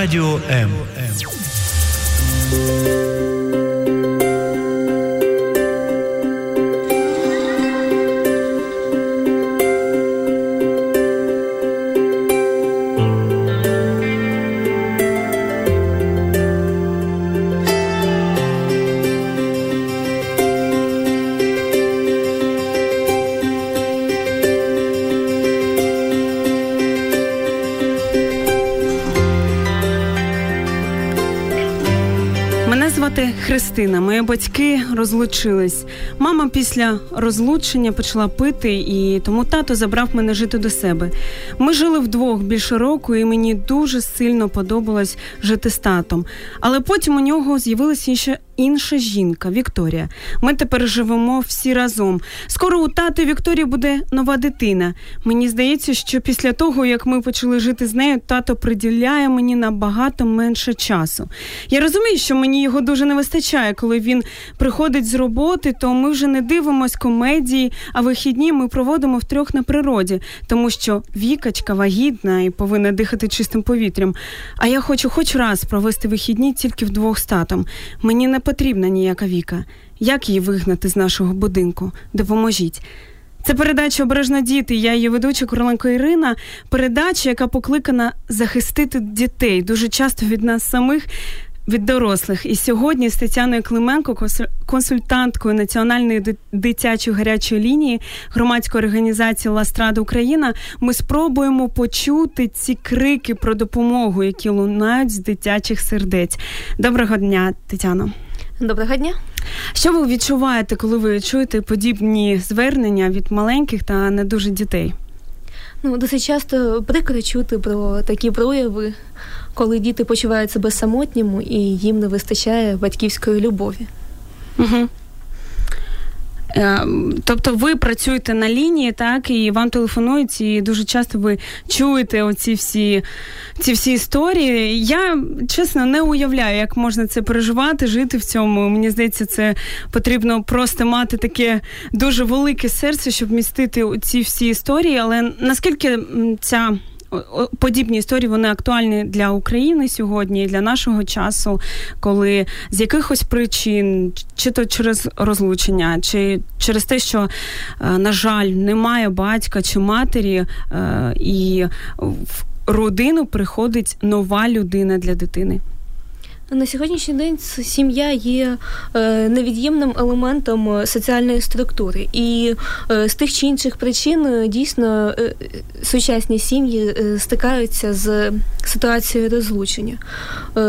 Радіо М. Христина. Мої батьки розлучились. Мама після розлучення почала пити, і тому тато забрав мене жити до себе. Ми жили вдвох більше року, і мені дуже сильно подобалось жити з татом. Але потім у нього з'явилися інша інша жінка Вікторія. Ми тепер живемо всі разом. Скоро у тати Вікторії буде нова дитина. Мені здається, що після того, як ми почали жити з нею, тато приділяє мені набагато менше часу. Я розумію, що мені його дуже не вистачає, коли він приходить з роботи, то ми вже не дивимось комедії, а вихідні ми проводимо втрьох на природі, тому що вікачка вагітна і повинна дихати чистим повітрям. А я хочу хоч раз провести вихідні тільки вдвох з татом. Мені не потрібна ніяка віка. Як її вигнати з нашого будинку? Допоможіть. Це передача обережно діти. Я її ведуча Короленко Ірина. Передача, яка покликана захистити дітей дуже часто від нас самих від дорослих. І сьогодні з Тетяною Клименко, консультанткою національної дитячої гарячої лінії громадської організації Ластрада Україна, ми спробуємо почути ці крики про допомогу, які лунають з дитячих сердець. Доброго дня, Тетяно. Доброго дня. Що ви відчуваєте, коли ви чуєте подібні звернення від маленьких та не дуже дітей? Ну, досить часто прикро чути про такі прояви, коли діти почувають себе самотніми і їм не вистачає батьківської любові. Угу. Тобто ви працюєте на лінії, так, і вам телефонують, і дуже часто ви чуєте оці всі ці всі історії. Я чесно не уявляю, як можна це переживати, жити в цьому. Мені здається, це потрібно просто мати таке дуже велике серце, щоб містити ці всі історії. Але наскільки ця подібні історії вони актуальні для України сьогодні, і для нашого часу, коли з якихось причин, чи то через розлучення, чи через те, що, е, на жаль, немає батька чи матері, е, і в родину приходить нова людина для дитини. На сьогоднішній день сім'я є е, невід'ємним елементом е, соціальної структури, і е, з тих чи інших причин дійсно сучасні сім'ї стикаються з ситуацією розлучення.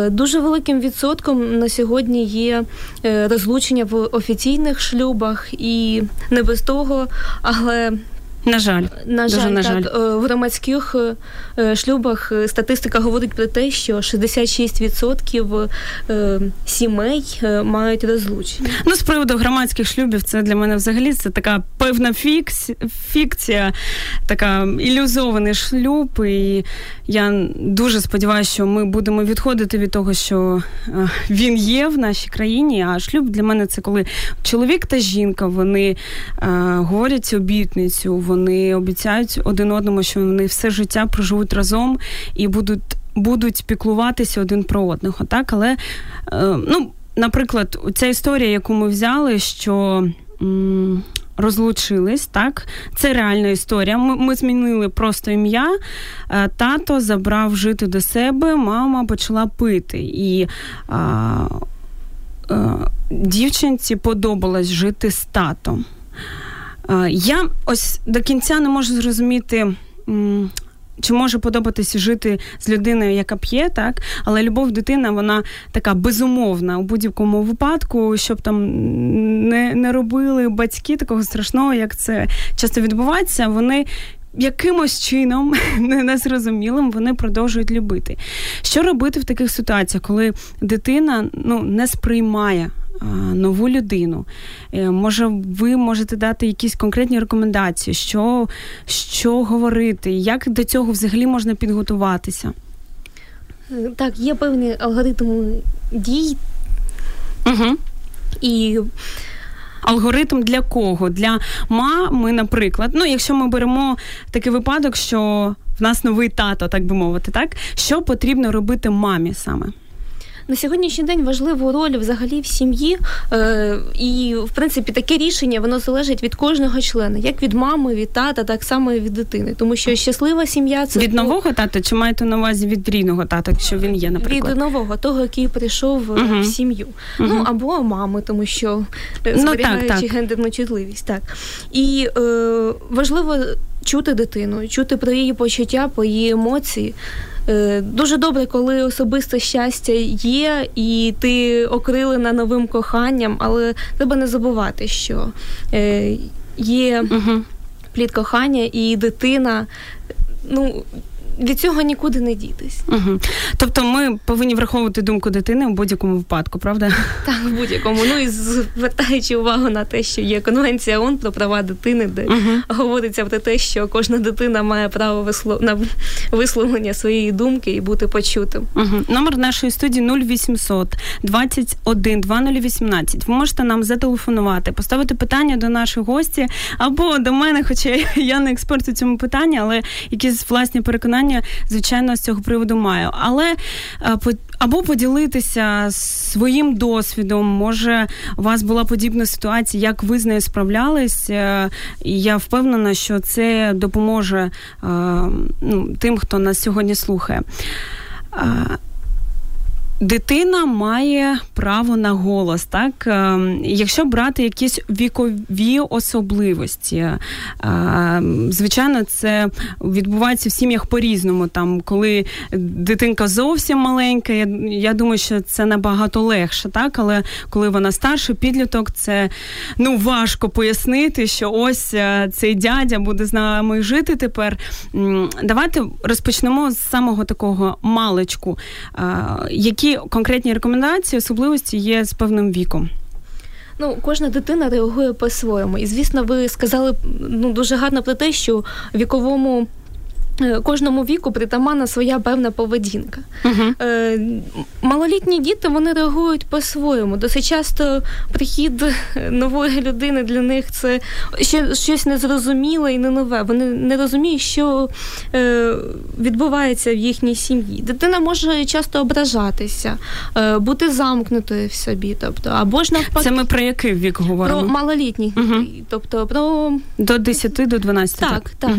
Дуже великим відсотком на сьогодні є розлучення в офіційних шлюбах, і не без того, але на жаль, на Дуже жаль, на так. жаль. Е, в громадських е, шлюбах е, статистика говорить про те, що 66% сімей мають розлучення. Ну, з приводу громадських шлюбів, це для мене взагалі це така певна фікс, фікція, така ілюзований шлюб. І я дуже сподіваюся, що ми будемо відходити від того, що він є в нашій країні. А шлюб для мене це коли чоловік та жінка вони говорять обітницю вони обіцяють один одному, що вони все життя проживуть разом і будуть будуть піклуватися один про одного. Так, але е, ну, наприклад, ця історія, яку ми взяли, що. Розлучились, так, це реальна історія. Ми ми змінили просто ім'я. Е, тато забрав жити до себе, мама почала пити. І а, а, е, дівчинці подобалось жити з татом. Я ось до кінця не можу зрозуміти. Чи може подобатися жити з людиною, яка п'є, так? Але любов дитина, вона така безумовна у будь-якому випадку, щоб там не не робили батьки такого страшного, як це часто відбувається, вони якимось чином незрозумілим вони продовжують любити. Що робити в таких ситуаціях, коли дитина ну, не сприймає нову людину. Е, може, ви можете дати якісь конкретні рекомендації, що, що говорити, як до цього взагалі можна підготуватися? Е, так, є певний алгоритм дій. Угу. І Алгоритм для кого? Для мами, наприклад. Ну, якщо ми беремо такий випадок, що в нас новий тато, так би мовити, так що потрібно робити мамі саме? На сьогоднішній день важливу роль взагалі в сім'ї, е, і в принципі таке рішення воно залежить від кожного члена, як від мами, від тата, так само і від дитини. Тому що щаслива сім'я це від нового тата, чи маєте на увазі від рідного тата, якщо він є, наприклад? від нового, того, який прийшов uh в сім'ю, uh ну або мами, тому що е, зберігаючи ну, так, так. гендерну чутливість, так і е, важливо чути дитину, чути про її почуття, про її емоції. Е, дуже добре, коли особисте щастя є, і ти окрилена новим коханням, але треба не забувати, що е, є плід кохання і дитина. Ну, від цього нікуди не дітись. Угу. Тобто ми повинні враховувати думку дитини у будь-якому випадку, правда? Так, в будь-якому. Ну і звертаючи увагу на те, що є конвенція ООН про права дитини, де угу. говориться про те, що кожна дитина має право вислов... на висловлення своєї думки і бути почутим. Угу. Номер нашої студії 0800 21 2018. Ви можете нам зателефонувати, поставити питання до нашої гості або до мене, хоча я не експерт у цьому питанні, але якісь власні переконання питання, звичайно, з цього приводу маю. Але е, або поділитися своїм досвідом, може, у вас була подібна ситуація, як ви з нею справлялись, е, і я впевнена, що це допоможе е, ну, тим, хто нас сьогодні слухає. Дитина має право на голос, так ем, якщо брати якісь вікові особливості, е, звичайно, це відбувається в сім'ях по-різному. Там, коли дитинка зовсім маленька, я, думаю, що це набагато легше, так але коли вона старша, підліток, це ну важко пояснити, що ось е, цей дядя буде з нами жити тепер. Давайте розпочнемо з самого такого маличку. Е, конкретні рекомендації, особливості є з певним віком? Ну, кожна дитина реагує по-своєму. І звісно, ви сказали ну дуже гарно про те, що віковому кожному віку притаманна своя певна поведінка. Uh-huh. Малолітні діти вони реагують по-своєму. Досить часто прихід нової людини для них це ще щось незрозуміле і не нове. Вони не розуміють, що е, відбувається в їхній сім'ї. Дитина може часто ображатися, бути замкнутою в собі. Тобто, або ж навпаки. Це ми про який вік говоримо? Про малолітніх uh-huh. Тобто про до 10 до 12. Так, так. так.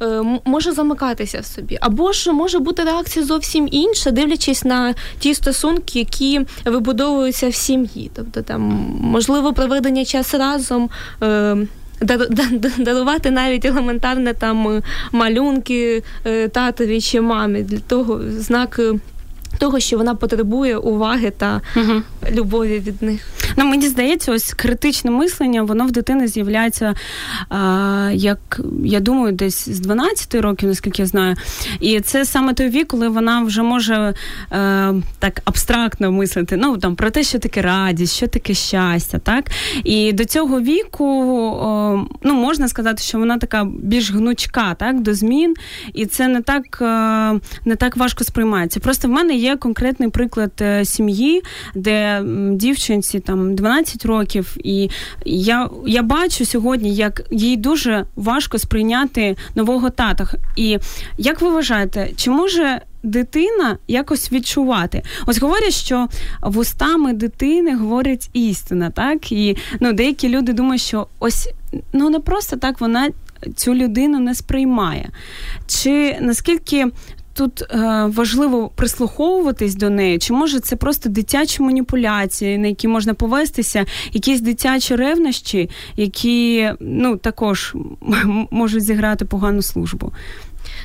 Uh-huh. Може замикати замикатися в собі. Або ж може бути реакція зовсім інша, дивлячись на ті стосунки, які вибудовуються в сім'ї. Тобто там можливо проведення часу разом. Е, дарувати навіть елементарне там малюнки е, татові чи мамі для того знак того, що вона потребує уваги та угу. любові від них. Ну, мені здається, ось критичне мислення, воно в дитини з'являється, а, як я думаю, десь з 12 років, наскільки я знаю. І це саме той вік, коли вона вже може а, е, так абстрактно мислити ну, там, про те, що таке радість, що таке щастя. так? І до цього віку о, ну, можна сказати, що вона така більш гнучка так, до змін, і це не так, е, не так важко сприймається. Просто в мене є конкретний приклад е, сім'ї, де дівчинці там 12 років, і я я бачу сьогодні, як їй дуже важко сприйняти нового тата. І як ви вважаєте, чи може дитина якось відчувати? Ось говорять, що вустами дитини говорять істина, так? І ну, деякі люди думають, що ось ну не просто так вона. Цю людину не сприймає. Чи наскільки тут е, важливо прислуховуватись до неї, чи може це просто дитячі маніпуляції, на які можна повестися, якісь дитячі ревнощі, які ну також можуть зіграти погану службу.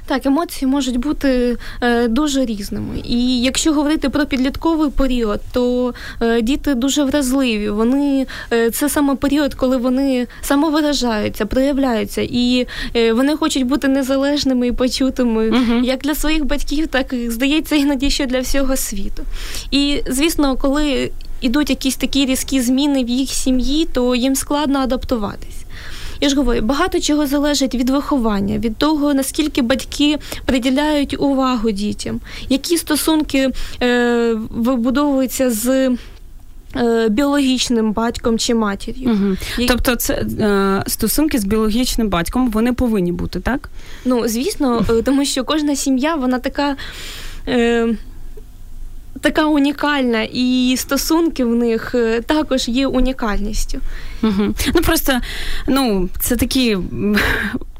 Так, емоції можуть бути е, дуже різними. І якщо говорити про підлітковий період, то е, діти дуже вразливі. Вони е, це саме період, коли вони самовиражаються, проявляються, і е, вони хочуть бути незалежними і почутими uh як для своїх батьків, так і здається іноді що для всього світу. І звісно, коли ідуть якісь такі різкі зміни в їх сім'ї, то їм складно адаптуватись. Я ж говорю, багато чого залежить від виховання, від того, наскільки батьки приділяють увагу дітям, які стосунки е, вибудовуються з Е, біологічним батьком чи матір'ю. Угу. Як... Тобто, це е, стосунки з біологічним батьком вони повинні бути, так? Ну, звісно, е, тому що кожна сім'я, вона така. Е, Така унікальна, і стосунки в них е, також є унікальністю. Угу. Ну просто ну це такі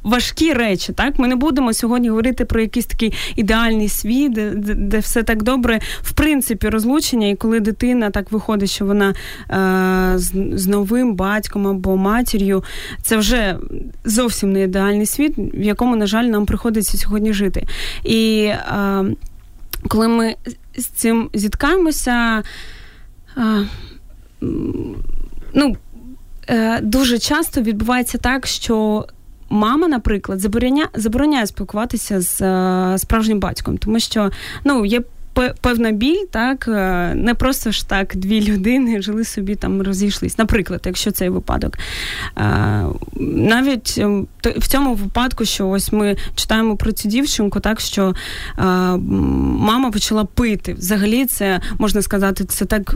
важкі речі. Так, ми не будемо сьогодні говорити про якийсь такий ідеальний світ, де, де все так добре, в принципі, розлучення, і коли дитина так виходить, що вона е, з, з новим батьком або матір'ю, це вже зовсім не ідеальний світ, в якому, на жаль, нам приходиться сьогодні жити. І е, коли ми з цим зіткаємося, ну. Е, дуже часто відбувається так, що мама, наприклад, забороняє забороняє спілкуватися з е, справжнім батьком, тому що ну є. Певна біль, так е, не просто ж так дві людини жили собі там, розійшлись. Наприклад, якщо цей випадок. Е, навіть ем, в цьому випадку, що ось ми читаємо про цю дівчинку, так що мама почала пити. Взагалі, це можна сказати, це так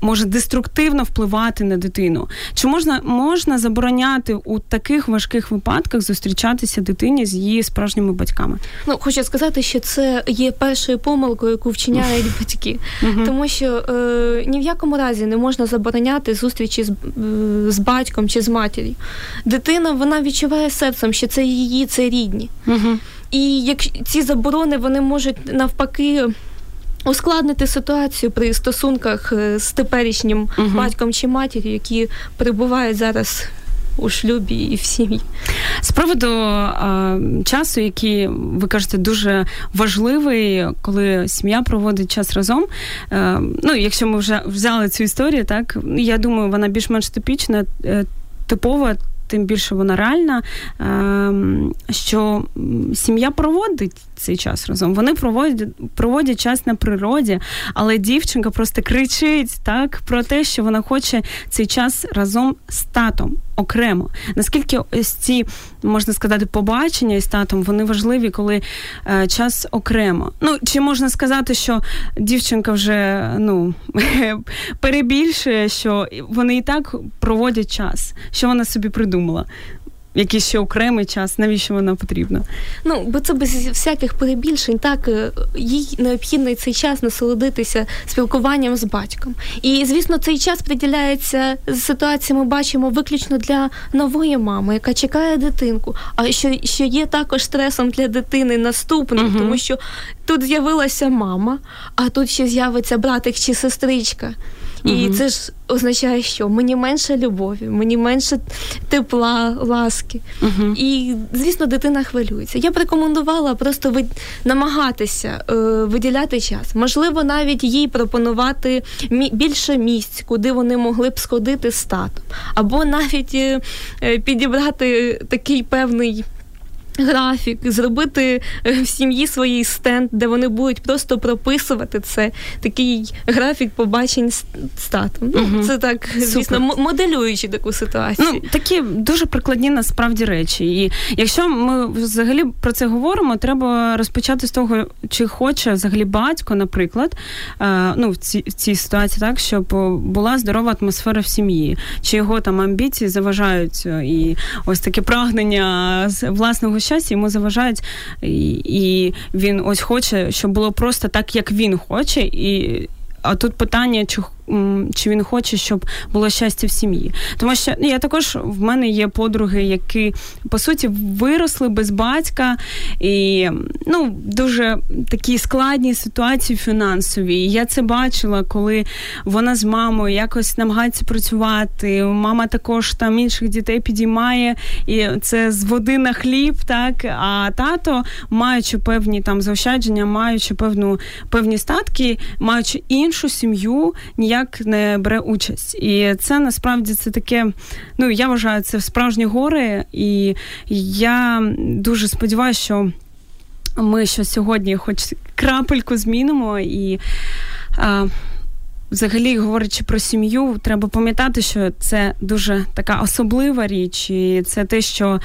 може деструктивно впливати на дитину. Чи можна можна забороняти у таких важких випадках зустрічатися дитині з її справжніми батьками? Ну хочу сказати, що це є першою помилкою, яку вчиняють батьки, тому що е, ні в якому разі не можна забороняти зустрічі з, з батьком чи з матір'ю. Дитина вона відчуває серцем, що це її, це рідні. І як ці заборони вони можуть навпаки ускладнити ситуацію при стосунках е, з теперішнім угу. батьком чи матір'ю, які перебувають зараз. У шлюбі і в сім'ї з приводу а, часу, який ви кажете, дуже важливий, коли сім'я проводить час разом. А, е, ну, якщо ми вже взяли цю історію, так я думаю, вона більш-менш типічна, е, типова тим більше вона реальна, ем, що сім'я проводить цей час разом. Вони проводять проводять час на природі, але дівчинка просто кричить так про те, що вона хоче цей час разом з татом окремо. Наскільки ось ці можна сказати побачення із татом вони важливі, коли е, час окремо? Ну чи можна сказати, що дівчинка вже ну перебільшує, що вони і так проводять час, що вона собі придумала? Якийсь ще окремий час, навіщо вона потрібна? Ну, бо це без всяких перебільшень, так е, їй необхідний цей час насолодитися спілкуванням з батьком. І звісно, цей час приділяється з ситуації, ми бачимо виключно для нової мами, яка чекає дитинку. А що що є також стресом для дитини наступним, uh тому що тут з'явилася мама, а тут ще з'явиться братик чи сестричка. І угу. це ж означає, що мені менше любові, мені менше тепла, ласки. Угу. І, звісно, дитина хвилюється. Я б рекомендувала просто ви... намагатися е, виділяти час. Можливо, навіть їй пропонувати мі... більше місць, куди вони могли б сходити з татом. Або навіть е, е підібрати такий певний графік, зробити е, в сім'ї своїй стенд, де вони будуть просто прописувати це. Такий графік побачень з татом. Ну, угу. Це так, звісно, Супер. моделюючи таку ситуацію. Ну, Такі дуже прикладні насправді речі. І якщо ми взагалі про це говоримо, треба розпочати з того, чи хоче взагалі батько, наприклад, е, ну, в цій, в цій ситуації, так, щоб була здорова атмосфера в сім'ї, чи його там амбіції заважають е, і ось таке прагнення з власного щастя йому заважають, і, і він ось хоче, щоб було просто так, як він хоче, і а тут питання, чи чи він хоче, щоб було щастя в сім'ї. Тому що я також в мене є подруги, які по суті виросли без батька, і ну дуже такі складні ситуації фінансові. І Я це бачила, коли вона з мамою якось намагається працювати. Мама також там інших дітей підіймає, і це з води на хліб, так а тато, маючи певні там заощадження, маючи певну певні статки, маючи іншу сім'ю, ніяк ніяк не бере участь. І це насправді це таке. Ну я вважаю, це справжні гори, і я дуже сподіваюся, що ми що сьогодні, хоч крапельку змінимо і. А, взагалі, говорячи про сім'ю, треба пам'ятати, що це дуже така особлива річ, і це те, що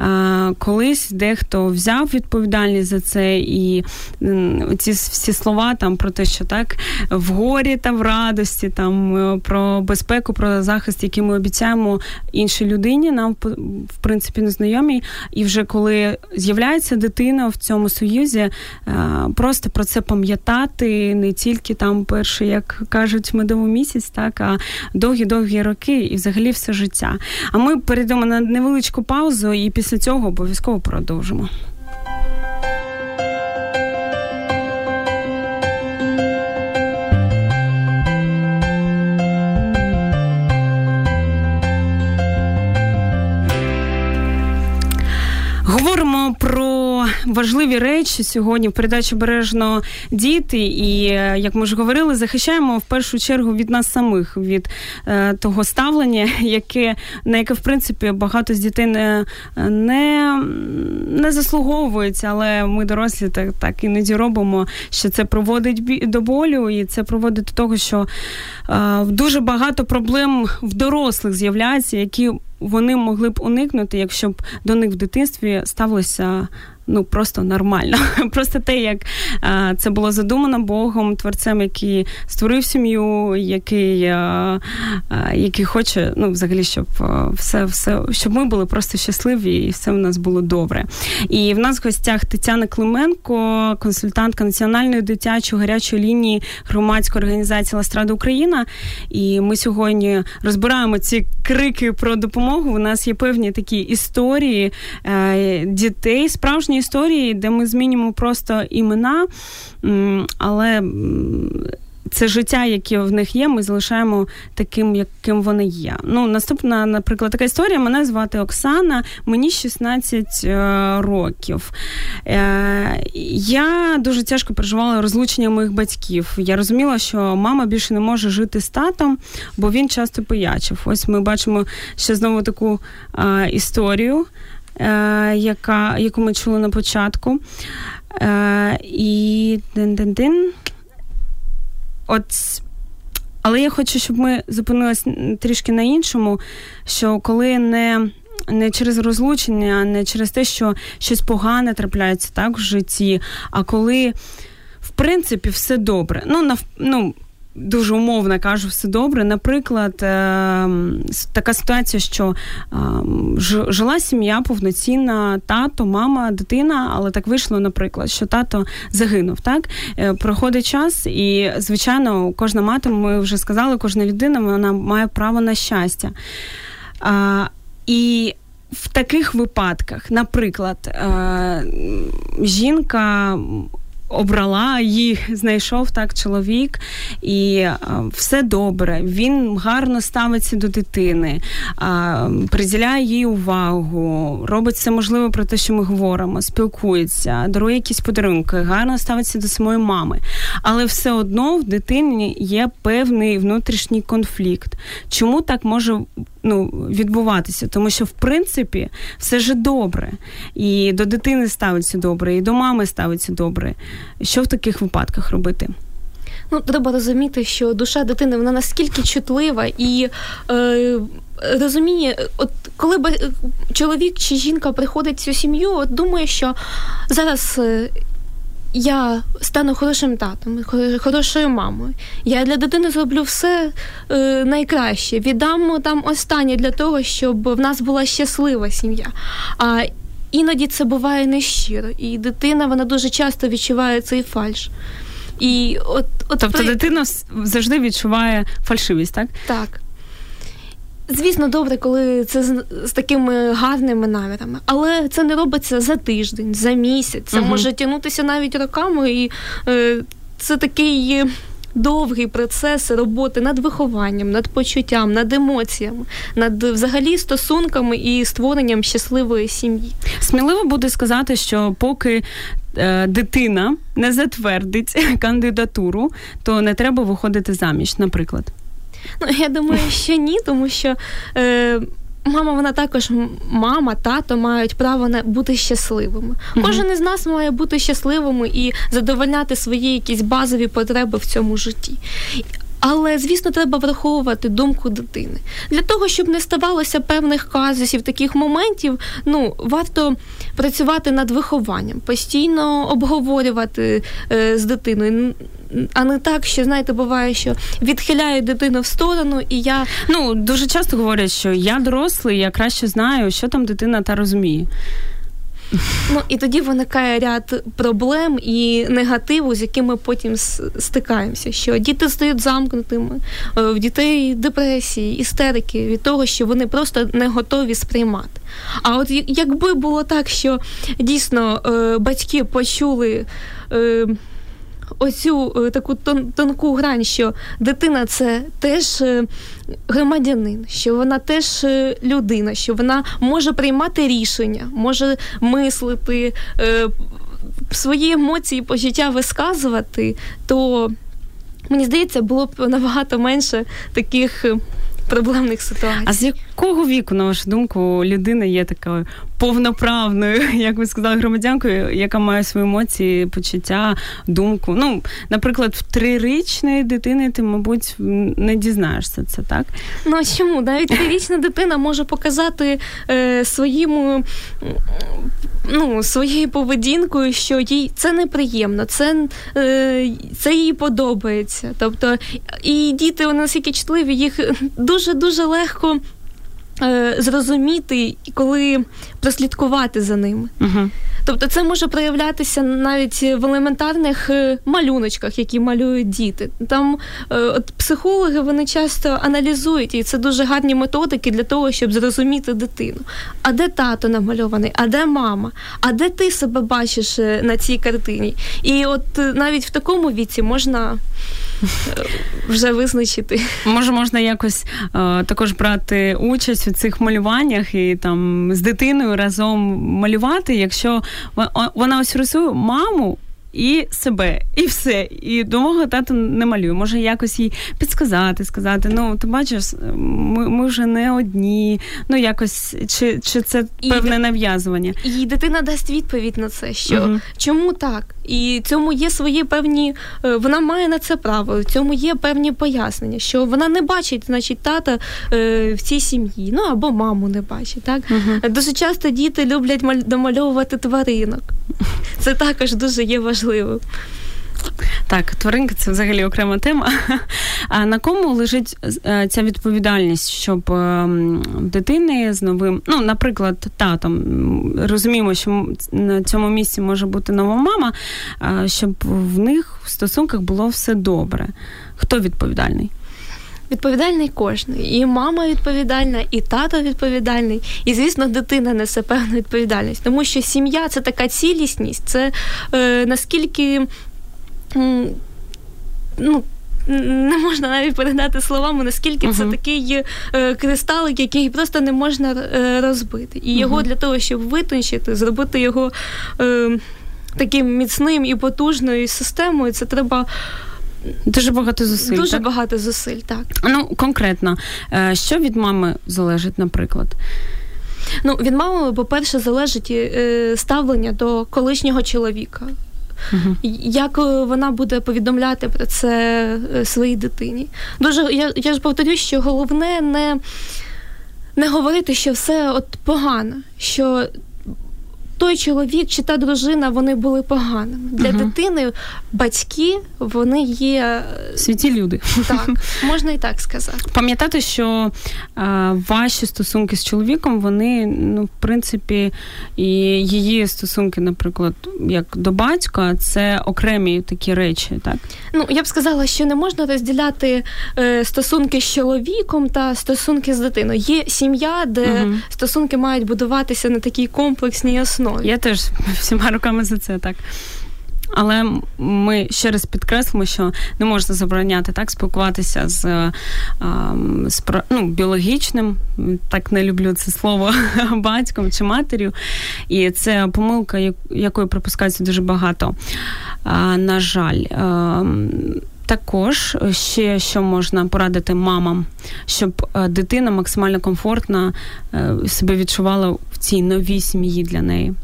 е, колись дехто взяв відповідальність за це, і е, ці всі слова там про те, що так в горі та в радості, там е, про безпеку, про захист, який ми обіцяємо іншій людині, нам в принципі незнайомі. І вже коли з'являється дитина в цьому союзі, е, просто про це пам'ятати не тільки там перший, як кажуть, медовий місяць, так а довгі-довгі роки і взагалі все життя. А ми перейдемо на невеличку паузу, і після цього обов'язково продовжимо. Важливі речі сьогодні в передачі бережно діти, і як ми ж говорили, захищаємо в першу чергу від нас самих, від е, того ставлення, яке на яке в принципі багато з дітей не не, не заслуговується, але ми дорослі так так іноді робимо, що це проводить до болю, і це проводить до того, що е, дуже багато проблем в дорослих з'являється, які вони могли б уникнути, якщо б до них в дитинстві ставилося ну просто нормально. Просто те, як а, це було задумано Богом, творцем, який створив сім'ю, який а, а, який хоче, ну, взагалі, щоб все, все, щоб ми були просто щасливі і все в нас було добре. І в нас в гостях Тетяна Клименко, консультантка національної дитячої гарячої лінії громадської організації Ластрада Україна. І ми сьогодні розбираємо ці крики про допомогу. У нас є певні такі історії е, дітей, справжні історії, де ми змінюємо просто імена, але це життя, яке в них є, ми залишаємо таким, яким вони є. Ну, Наступна, наприклад, така історія. Мене звати Оксана, мені 16 е, років. Е, Я дуже тяжко переживала розлучення моїх батьків. Я розуміла, що мама більше не може жити з татом, бо він часто пиячив. Ось ми бачимо ще знову таку е, історію. Е, яка, яку ми чули на початку. Е, і дин-дин-дин. От. Але я хочу, щоб ми зупинилися трішки на іншому, що коли не не через розлучення, не через те, що щось погане трапляється так в житті, а коли, в принципі, все добре. Ну, нав, ну дуже умовно кажу, все добре. Наприклад, е, така ситуація, що е, жила сім'я повноцінна, тато, мама, дитина, але так вийшло, наприклад, що тато загинув. Так е, проходить час, і звичайно, кожна мати, ми вже сказали, кожна людина вона має право на щастя. І в таких випадках, наприклад, жінка обрала, її знайшов так чоловік, і а, е, все добре. Він гарно ставиться до дитини, а, приділяє їй увагу, робить все можливе про те, що ми говоримо, спілкується, дарує якісь подарунки, гарно ставиться до самої мами. Але все одно в дитині є певний внутрішній конфлікт. Чому так може ну, відбуватися, тому що в принципі все ж добре, і до дитини ставиться добре, і до мами ставиться добре. Що в таких випадках робити? Ну, треба розуміти, що душа дитини вона наскільки чутлива і е, розуміє, от коли б чоловік чи жінка приходить в цю сім'ю, от думає, що зараз е, я стану хорошим татом, хорошою мамою. Я для дитини зроблю все е, найкраще. Віддам там останнє для того, щоб в нас була щаслива сім'я. А іноді це буває нещиро. І дитина вона дуже часто відчуває цей фальш. І от, от Тобто при... дитина завжди відчуває фальшивість, так? Так. Звісно, добре, коли це з, з такими гарними намірами, але це не робиться за тиждень, за місяць. Це угу. може тягнутися навіть роками, і е, це такий. Довгий процес роботи над вихованням, над почуттям, над емоціями, над взагалі стосунками і створенням щасливої сім'ї. Сміливо буде сказати, що поки е, дитина не затвердить кандидатуру, то не треба виходити заміж, наприклад. Ну, я думаю, що ні, тому що. Е, Мама, вона також мама, тато мають право на бути щасливими. Mm-hmm. Кожен із нас має бути щасливими і задовольняти свої якісь базові потреби в цьому житті. Але, звісно, треба враховувати думку дитини. Для того, щоб не ставалося певних казусів, таких моментів, ну, варто працювати над вихованням, постійно обговорювати е, з дитиною. А не так, що знаєте, буває, що відхиляють дитину в сторону, і я ну дуже часто говорять, що я дорослий, я краще знаю, що там дитина та розуміє. Ну і тоді виникає ряд проблем і негативу, з якими потім стикаємося. Що діти стають замкнутими, е, в дітей депресії, істерики від того, що вони просто не готові сприймати. А от якби було так, що дійсно е, батьки почули. Е, оцю таку тонку грань, що дитина це теж громадянин, що вона теж е, людина, що вона може приймати рішення, може мислити, свої емоції, почуття висказувати, то мені здається, було б набагато менше таких проблемних ситуацій. А з якого віку, на вашу думку, людина є такою повноправною, як ви сказали, громадянкою, яка має свої емоції, почуття, думку? Ну, наприклад, в трирічної дитини ти, мабуть, не дізнаєшся це, так? Ну а чому? Навіть трирічна дитина може показати е, своїм ну, своєю поведінкою, що їй це неприємно, це е, це їй подобається. Тобто, і діти нас які чутливі, їх дуже дуже легко е, зрозуміти, коли прослідкувати за ними. Угу. Тобто це може проявлятися навіть в елементарних е, малюночках, які малюють діти. Там е, от психологи вони часто аналізують, і це дуже гарні методики для того, щоб зрозуміти дитину. А де тато намальований, а де мама? А де ти себе бачиш е, на цій картині? І от навіть в такому віці можна. Вже визначити. Може, можна якось е, також брати участь у цих малюваннях і там з дитиною разом малювати, якщо вона ось рисує маму. І себе, і все. І до мого тата не малюю. Може якось їй підсказати, сказати: ну, ти бачиш, ми ми вже не одні. Ну, якось, чи чи це певне і, нав'язування? І дитина дасть відповідь на це, що uh чому так? І цьому є свої певні, е, вона має на це право. В цьому є певні пояснення, що вона не бачить, значить, тата е, в цій сім'ї, ну або маму не бачить. Так uh дуже часто діти люблять маль... домальовувати тваринок. Це також дуже є важливим. Так, тваринки це взагалі окрема тема. А на кому лежить е, ця відповідальність, щоб ем, дитини з новим, ну, наприклад, татом, розуміємо, що на цьому місці може бути нова мама, щоб в них в стосунках було все добре. Хто відповідальний? Відповідальний кожний. І мама відповідальна, і тато відповідальний, і, звісно, дитина несе певну відповідальність. Тому що сім'я це така цілісність, це е, наскільки ну, не можна навіть передати словами, наскільки uh-huh. це такий е, кристалик, який просто не можна е, розбити. І uh-huh. його для того, щоб витончити, зробити його е, таким міцним і потужною системою, це треба. Дуже багато зусиль. Дуже так? багато зусиль, так. Ну, конкретно, е, що від мами залежить, наприклад? Ну, від мами, по-перше, залежить е, ставлення до колишнього чоловіка. Угу. Як е, вона буде повідомляти про це своїй дитині? Дуже я я ж повторюю, що головне не не говорити, що все от погано, що той чоловік чи та дружина вони були поганими. Для угу. дитини батьки вони є е, святі люди. Так, можна і так сказати. Пам'ятати, що а, ваші стосунки з чоловіком, вони, ну, в принципі, і її стосунки, наприклад, як до батька, це окремі такі речі, так? Ну, я б сказала, що не можна розділяти е, стосунки з чоловіком та стосунки з дитиною. Є сім'я, де угу. стосунки мають будуватися на такій комплексній основі основі. Я теж всіма руками за це так. Але ми ще раз підкреслимо, що не можна забороняти так спілкуватися з з ну, біологічним, так не люблю це слово, батьком чи матір'ю. І це помилка, якою припускається дуже багато. На жаль. Також ще що можна порадити мамам, щоб е, дитина максимально комфортно е, себе відчувала в цій новій сім'ї для неї.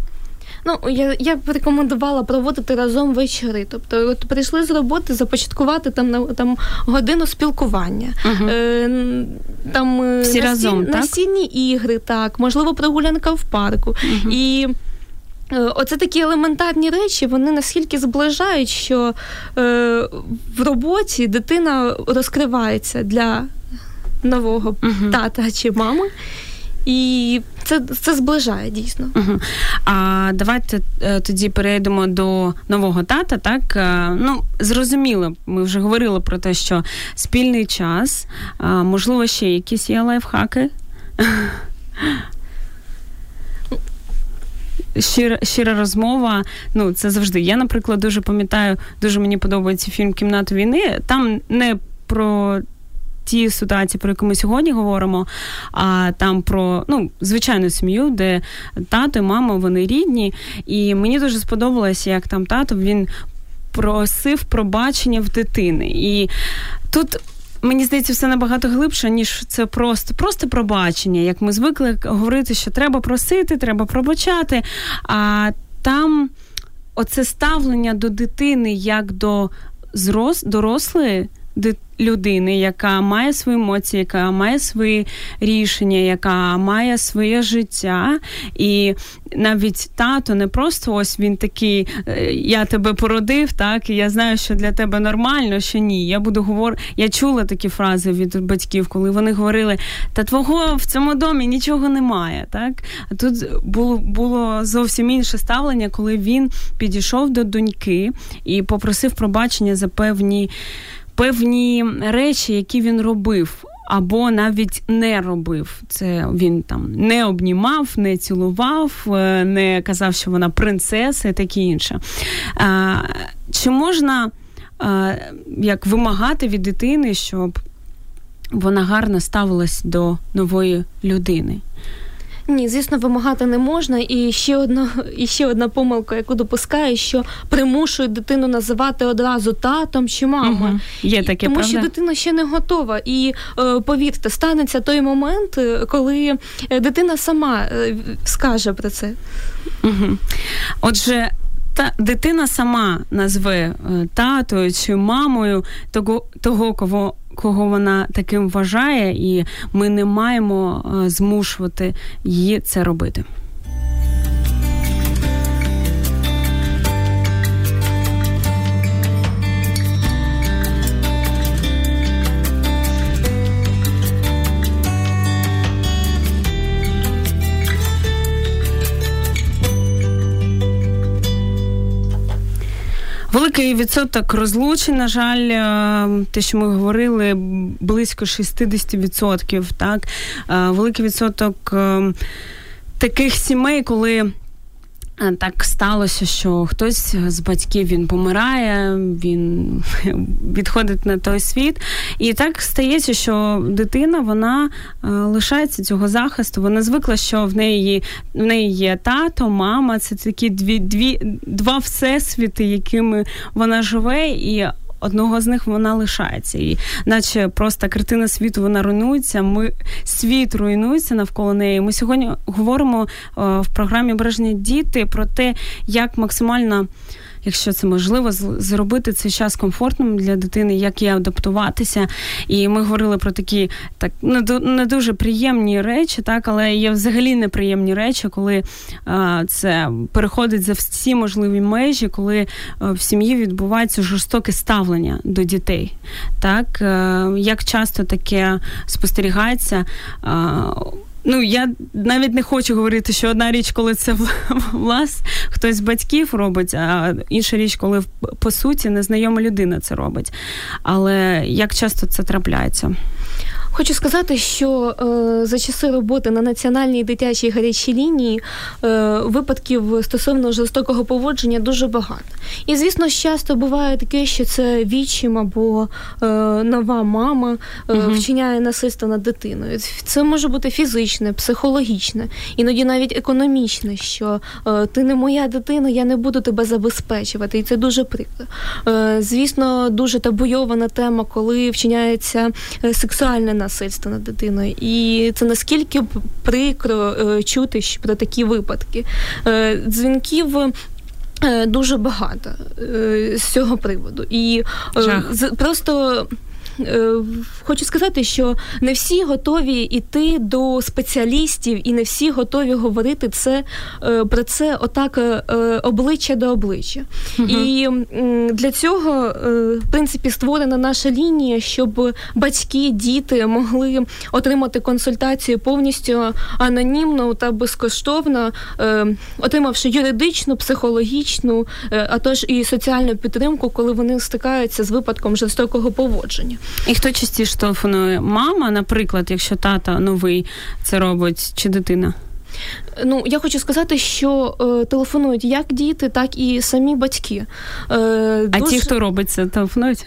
Ну, я я б рекомендувала проводити разом вечори. Тобто, от прийшли з роботи, започаткувати там на там годину спілкування, угу. е, там е, Всі настіль, разом, так? настільні ігри, так, можливо, прогулянка в парку. Угу. І Оце такі елементарні речі, вони наскільки зближають, що е, в роботі дитина розкривається для нового uh тата чи мами. І це це зближає дійсно. Угу. А давайте е, тоді перейдемо до нового тата. Так е, ну зрозуміло, ми вже говорили про те, що спільний час, можливо, ще якісь є лайфхаки. Щира щира розмова, ну це завжди. Я, наприклад, дуже пам'ятаю, дуже мені подобається фільм Кімната війни. Там не про ті ситуації, про які ми сьогодні говоримо, а там про ну, звичайну сім'ю, де тато і мама вони рідні. І мені дуже сподобалося, як там тато він просив пробачення в дитини. І тут. Мені здається, все набагато глибше, ніж це просто просто пробачення. Як ми звикли говорити, що треба просити, треба пробачати. А там оце ставлення до дитини як до зрос, дорослої людини, яка має свої емоції, яка має свої рішення, яка має своє життя. І навіть тато не просто ось він такий, «Е, я тебе породив, так, і я знаю, що для тебе нормально, що ні. Я буду говорити. Я чула такі фрази від батьків, коли вони говорили: та твого в цьому домі нічого немає. Так? А тут було було зовсім інше ставлення, коли він підійшов до доньки і попросив пробачення за певні певні речі, які він робив. Або навіть не робив. Це він там не обнімав, не цілував, е, не казав, що вона принцеса і таке інше. Чи можна а, як вимагати від дитини, щоб вона гарно ставилась до нової людини? Ні, звісно, вимагати не можна. І ще одна і ще одна помилка, яку допускає, що примушують дитину називати одразу татом чи мамою. Угу. Є таке, Тому правда? що дитина ще не готова. І е, повірте, станеться той момент, е, коли е, дитина сама скаже про це. Угу. Отже. Та дитина сама назве е, татою чи мамою того, того, кого кого вона таким вважає, і ми не маємо е, змушувати її це робити. Великий відсоток розлучень, на жаль, е, те, що ми говорили, близько 60%. Так, е, великий відсоток е, таких сімей, коли так сталося, що хтось з батьків він помирає, він відходить на той світ. І так стається, що дитина вона е, лишається цього захисту. Вона звикла, що в неї в неї є тато, мама. Це такі дві, дві два всесвіти, якими вона живе, і одного з них вона лишається. І наче просто картина світу вона руйнується. Ми світ руйнується навколо неї. Ми сьогодні говоримо е, в програмі Бережні діти про те, як максимально якщо це можливо, зробити цей час комфортним для дитини, як їй адаптуватися. І ми говорили про такі так не дуже приємні речі, так, але є взагалі неприємні речі, коли а, це переходить за всі можливі межі, коли а, в сім'ї відбувається жорстоке ставлення до дітей. Так, а, е, Як часто таке спостерігається? Ну, я навіть не хочу говорити, що одна річ, коли це влас, хтось з батьків робить, а інша річ, коли по суті незнайома людина це робить. Але як часто це трапляється? Хочу сказати, що е, за часи роботи на національній дитячій гарячій лінії е, випадків стосовно жорстокого поводження дуже багато. І, звісно, часто буває таке, що це вічим або е, нова мама угу. вчиняє насильство над дитиною. Це може бути фізичне, психологічне, іноді навіть економічне, що е, ти не моя дитина, я не буду тебе забезпечувати. І це дуже прикро. Е, звісно, дуже табуйована тема, коли вчиняється сексуальне насильство над дитиною, і це наскільки прикро чути про такі випадки. Дзвінків. Дуже багато з цього приводу, і Жах. просто Е, хочу сказати, що не всі готові йти до спеціалістів, і не всі готові говорити це е, про це отак е, обличчя до обличчя. Угу. І для цього, в принципі, створена наша лінія, щоб батьки, діти могли отримати консультацію повністю анонімно та безкоштовно, отримавши юридичну, психологічну, а тож і соціальну підтримку, коли вони стикаються з випадком жорстокого поводження. І хто частіше телефонує? Мама, наприклад, якщо тата новий це робить, чи дитина? Ну, я хочу сказати, що е, телефонують як діти, так і самі батьки. Е, А ті, хто робить це, телефонують?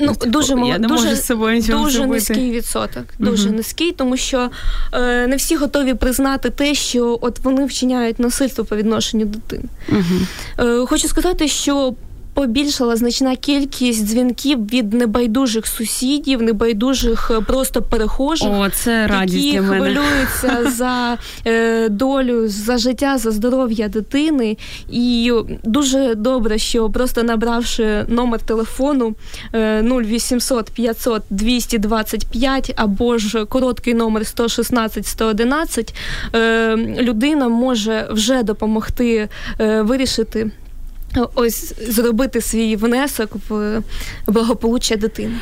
Ну, дуже Я не дуже, можу з собою дуже низький відсоток. Дуже угу. низький, тому що е, не всі готові признати те, що от вони вчиняють насильство по відношенню дитини. Угу. Е, хочу сказати, що побільшала значна кількість дзвінків від небайдужих сусідів, небайдужих е, просто перехожих, О, це радість які для мене. хвилюються за е, долю, за життя, за здоров'я дитини. І дуже добре, що просто набравши номер телефону е, 0800 500 225 або ж короткий номер 116 111, е, людина може вже допомогти вирішити ось зробити свій внесок в благополуччя дитини.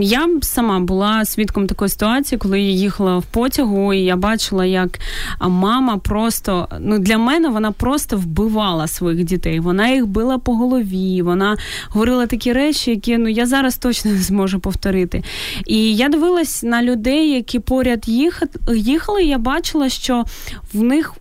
Я сама була свідком такої ситуації, коли я їхала в потягу, і я бачила, як мама просто ну для мене вона просто вбивала своїх дітей. Вона їх била по голові, вона говорила такі речі, які ну я зараз точно не зможу повторити. І я дивилась на людей, які поряд їхали, я бачила, що в них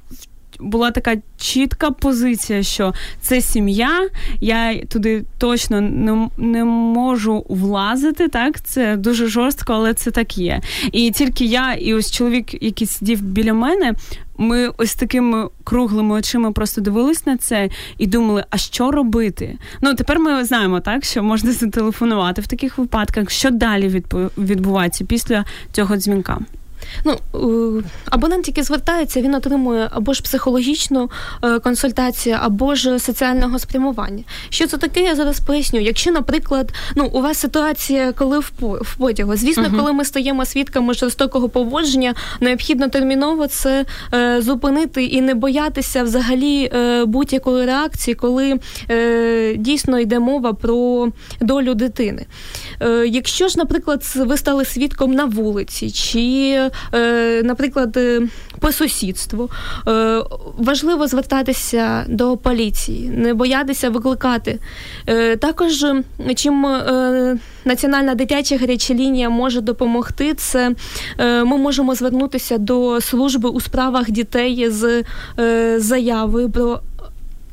була така чітка позиція, що це сім'я, я туди точно не не можу влазити. Так, це дуже жорстко, але це так є. І тільки я, і ось чоловік, який сидів біля мене. Ми ось такими круглими очима просто дивились на це і думали, а що робити? Ну тепер ми знаємо, так що можна зателефонувати в таких випадках, що далі відбувається після цього дзвінка. Ну е, абонент, який звертається, він отримує або ж психологічну е, консультацію, або ж соціального спрямування. Що це таке? Я зараз поясню. Якщо, наприклад, ну у вас ситуація, коли в потягу, звісно, uh-huh. коли ми стаємо свідками жорстокого поводження, необхідно терміново це е, зупинити і не боятися взагалі е, будь-якої реакції, коли е, дійсно йде мова про долю дитини. Е, якщо ж, наприклад, ви стали свідком на вулиці, чи наприклад, е, по сусідству. Е, важливо звертатися до поліції, не боятися викликати. Також чим Національна дитяча гаряча лінія може допомогти, це ми можемо звернутися до служби у справах дітей з заявою про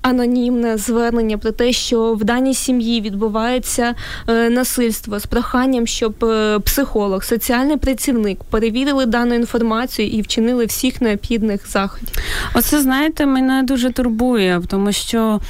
анонімне звернення про те, що в даній сім'ї відбувається е, насильство з проханням, щоб е, психолог, соціальний працівник перевірили дану інформацію і вчинили всіх необхідних заходів. Оце знаєте, мене дуже турбує, тому що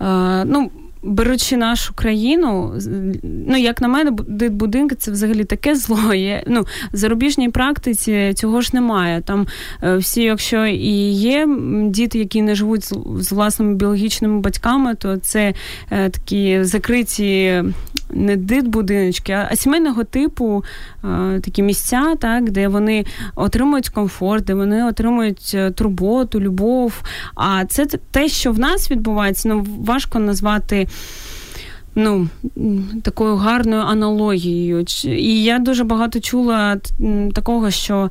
е, ну беручи нашу країну, ну як на мене, будинки це взагалі таке зло. Є. Ну, в зарубіжній практиці цього ж немає. Там е, всі, якщо і є діти, які не живуть з власними біологічними батьками, то це е, такі закриті не дит-будиночки, а сімейного типу е, такі місця, так, де вони отримують комфорт, де вони отримують турботу, любов. А це те, що в нас відбувається, ну важко назвати ну, такою гарною аналогією. І я дуже багато чула такого, що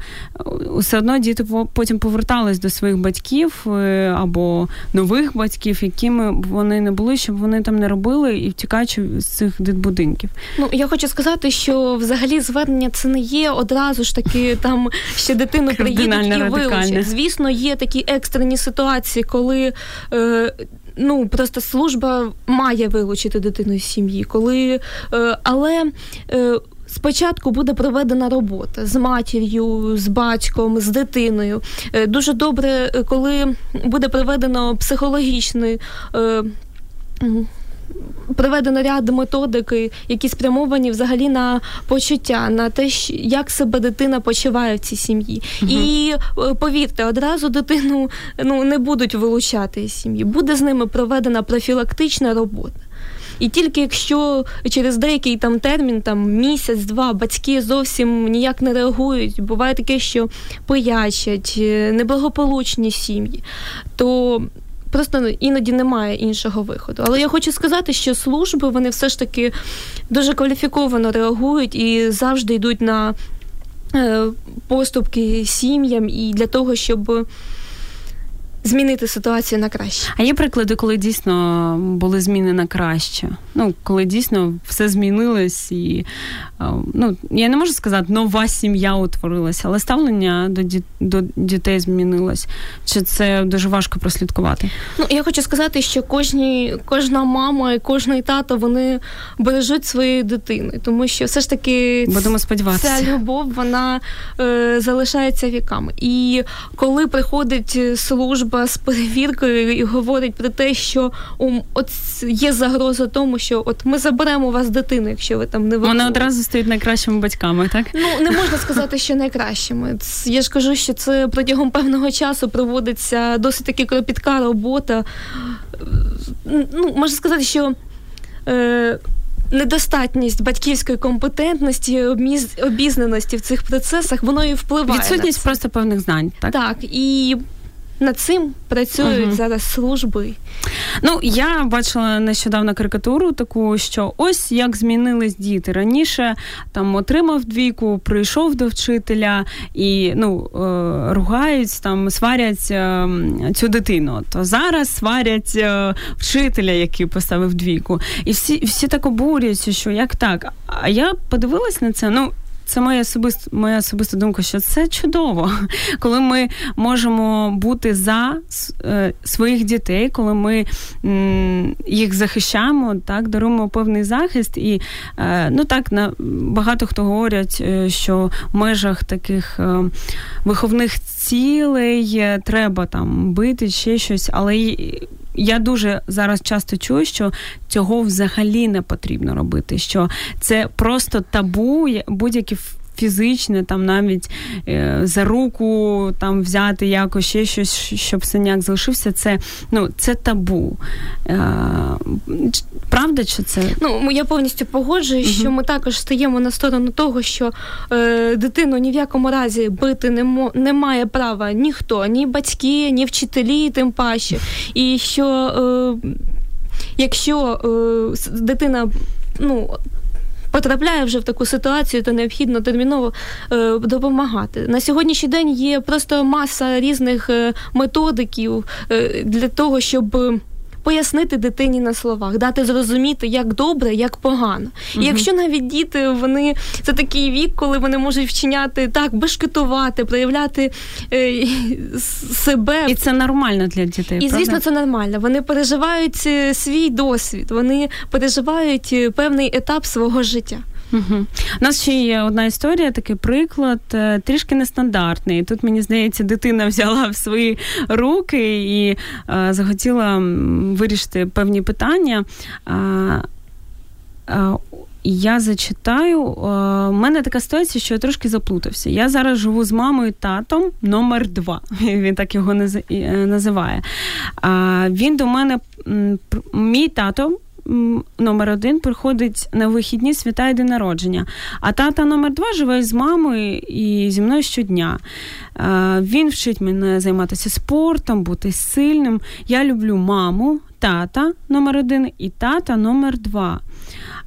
все одно діти потім повертались до своїх батьків е, або нових батьків, якими вони не були, щоб вони там не робили і втікаючи з цих дитбудинків. Ну я хочу сказати, що взагалі звернення це не є одразу ж таки там ще дитину приїдуть і вилучать. Звісно, є такі екстрені ситуації, коли. Е, ну просто служба має вилучити дитину з сім'ї, коли е, але. Е, спочатку буде проведена робота з матір'ю, з батьком, з дитиною. Е, дуже добре, коли буде проведено психологічний Приведено ряд методики, які спрямовані взагалі на почуття, на те, як себе дитина почуває в цій сім'ї. Угу. І е, повірте, одразу дитину ну не будуть вилучати із сім'ї. Буде з ними проведена профілактична робота. І тільки якщо через деякий там термін, там місяць-два, батьки зовсім ніяк не реагують, буває таке, що пиячать, е, неблагополучні сім'ї, то Просто іноді немає іншого виходу. Але я хочу сказати, що служби вони все ж таки дуже кваліфіковано реагують і завжди йдуть на е, поступки сім'ям і для того, щоб змінити ситуацію на краще. А є приклади, коли дійсно були зміни на краще. Ну, коли дійсно все змінилось, і ну я не можу сказати, нова сім'я утворилася, але ставлення до ді, до дітей змінилось. Чи це дуже важко прослідкувати? Ну я хочу сказати, що кожні, кожна мама і кожний тато вони бережуть свої дитини, тому що все ж таки будемо сподіватися, ця любов вона е, залишається віками. І коли приходить служба служба з перевіркою і говорить про те, що от є загроза тому, що от ми заберемо у вас дитину, якщо ви там не виховуєте. Вони одразу стають найкращими батьками, так? Ну не можна сказати, що найкращими. Я ж кажу, що це протягом певного часу проводиться досить таки кропітка робота. Ну, можна сказати, що. Е, Недостатність батьківської компетентності, обізнаності в цих процесах, воно і впливає. Відсутність на це. просто певних знань. Так, Так, і над цим працюють угу. зараз служби. Ну я бачила нещодавно карикатуру таку, що ось як змінились діти раніше. Там отримав двійку, прийшов до вчителя і ну е, ругають там, сварять е, цю дитину. То зараз сварять е, вчителя, який поставив двійку, і всі всі так обурюються, що як так. А я подивилась на це. Ну це моя особиста моя особиста думка, що це чудово, коли ми можемо бути за е, своїх дітей, коли ми їх захищаємо, так даруємо певний захист, і е, ну так на багато хто говорять, е, що в межах таких виховних цілей треба там бити ще щось, але я дуже зараз часто чую, що цього взагалі не потрібно робити. Що це просто табу, будь-які фізичне, там навіть е, за руку там взяти якось ще щось, щоб синяк залишився. Це ну це табу. Е, правда, чи це? Ну я повністю погоджуюсь, угу. що ми також стаємо на сторону того, що е, дитину ні в якому разі бити не мо не має права ніхто, ні батьки, ні вчителі, тим паче. І що е, якщо е, дитина ну потрапляє вже в таку ситуацію, то необхідно терміново е, допомагати. На сьогоднішній день є просто маса різних е, методиків е, для того, щоб пояснити дитині на словах, дати зрозуміти, як добре, як погано. І якщо навіть діти вони це такий вік, коли вони можуть вчиняти так, бешкетувати, проявляти е, себе, і це нормально для дітей. І звісно, це нормально. Вони переживають е, свій досвід, вони переживають е, певний етап свого життя. Угу. У нас ще є одна історія, такий приклад, е, трішки нестандартний. Тут, мені здається, дитина взяла в свої руки і е, захотіла вирішити певні питання. А, а, я зачитаю. У мене така ситуація, що я трошки заплутався. Я зараз живу з мамою татом номер два. Він так його е, називає. Він до мене, мій тато номер один приходить на вихідні свята і день народження. А тата номер два живе з мамою і зі мною щодня. Він вчить мене займатися спортом, бути сильним. Я люблю маму, тата номер один і тата номер два.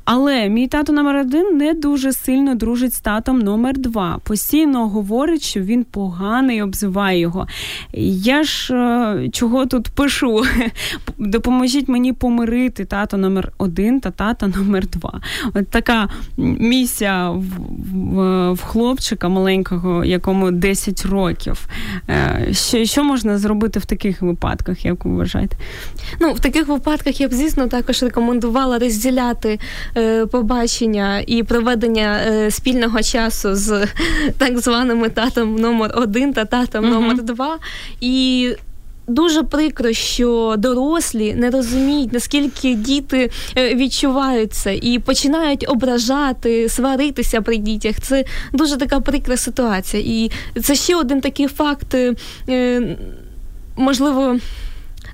Але мій тато номер один не дуже сильно дружить з татом номер два. Постійно говорить, що він поганий, обзиває його. Я ж е, чого тут пишу? Допоможіть мені помирити тато номер один та тата номер два. От така місія в, в, в хлопчика маленького, якому 10 років. Е, що що можна зробити в таких випадках, як ви вважаєте? Ну, в таких випадках я б, звісно, також рекомендувала розділяти побачення і проведення е, спільного часу з так званими татом номер один та татом uh-huh. номер два. І дуже прикро, що дорослі не розуміють, наскільки діти е, відчувають це і починають ображати, сваритися при дітях. Це дуже така прикра ситуація. І це ще один такий факт, е, можливо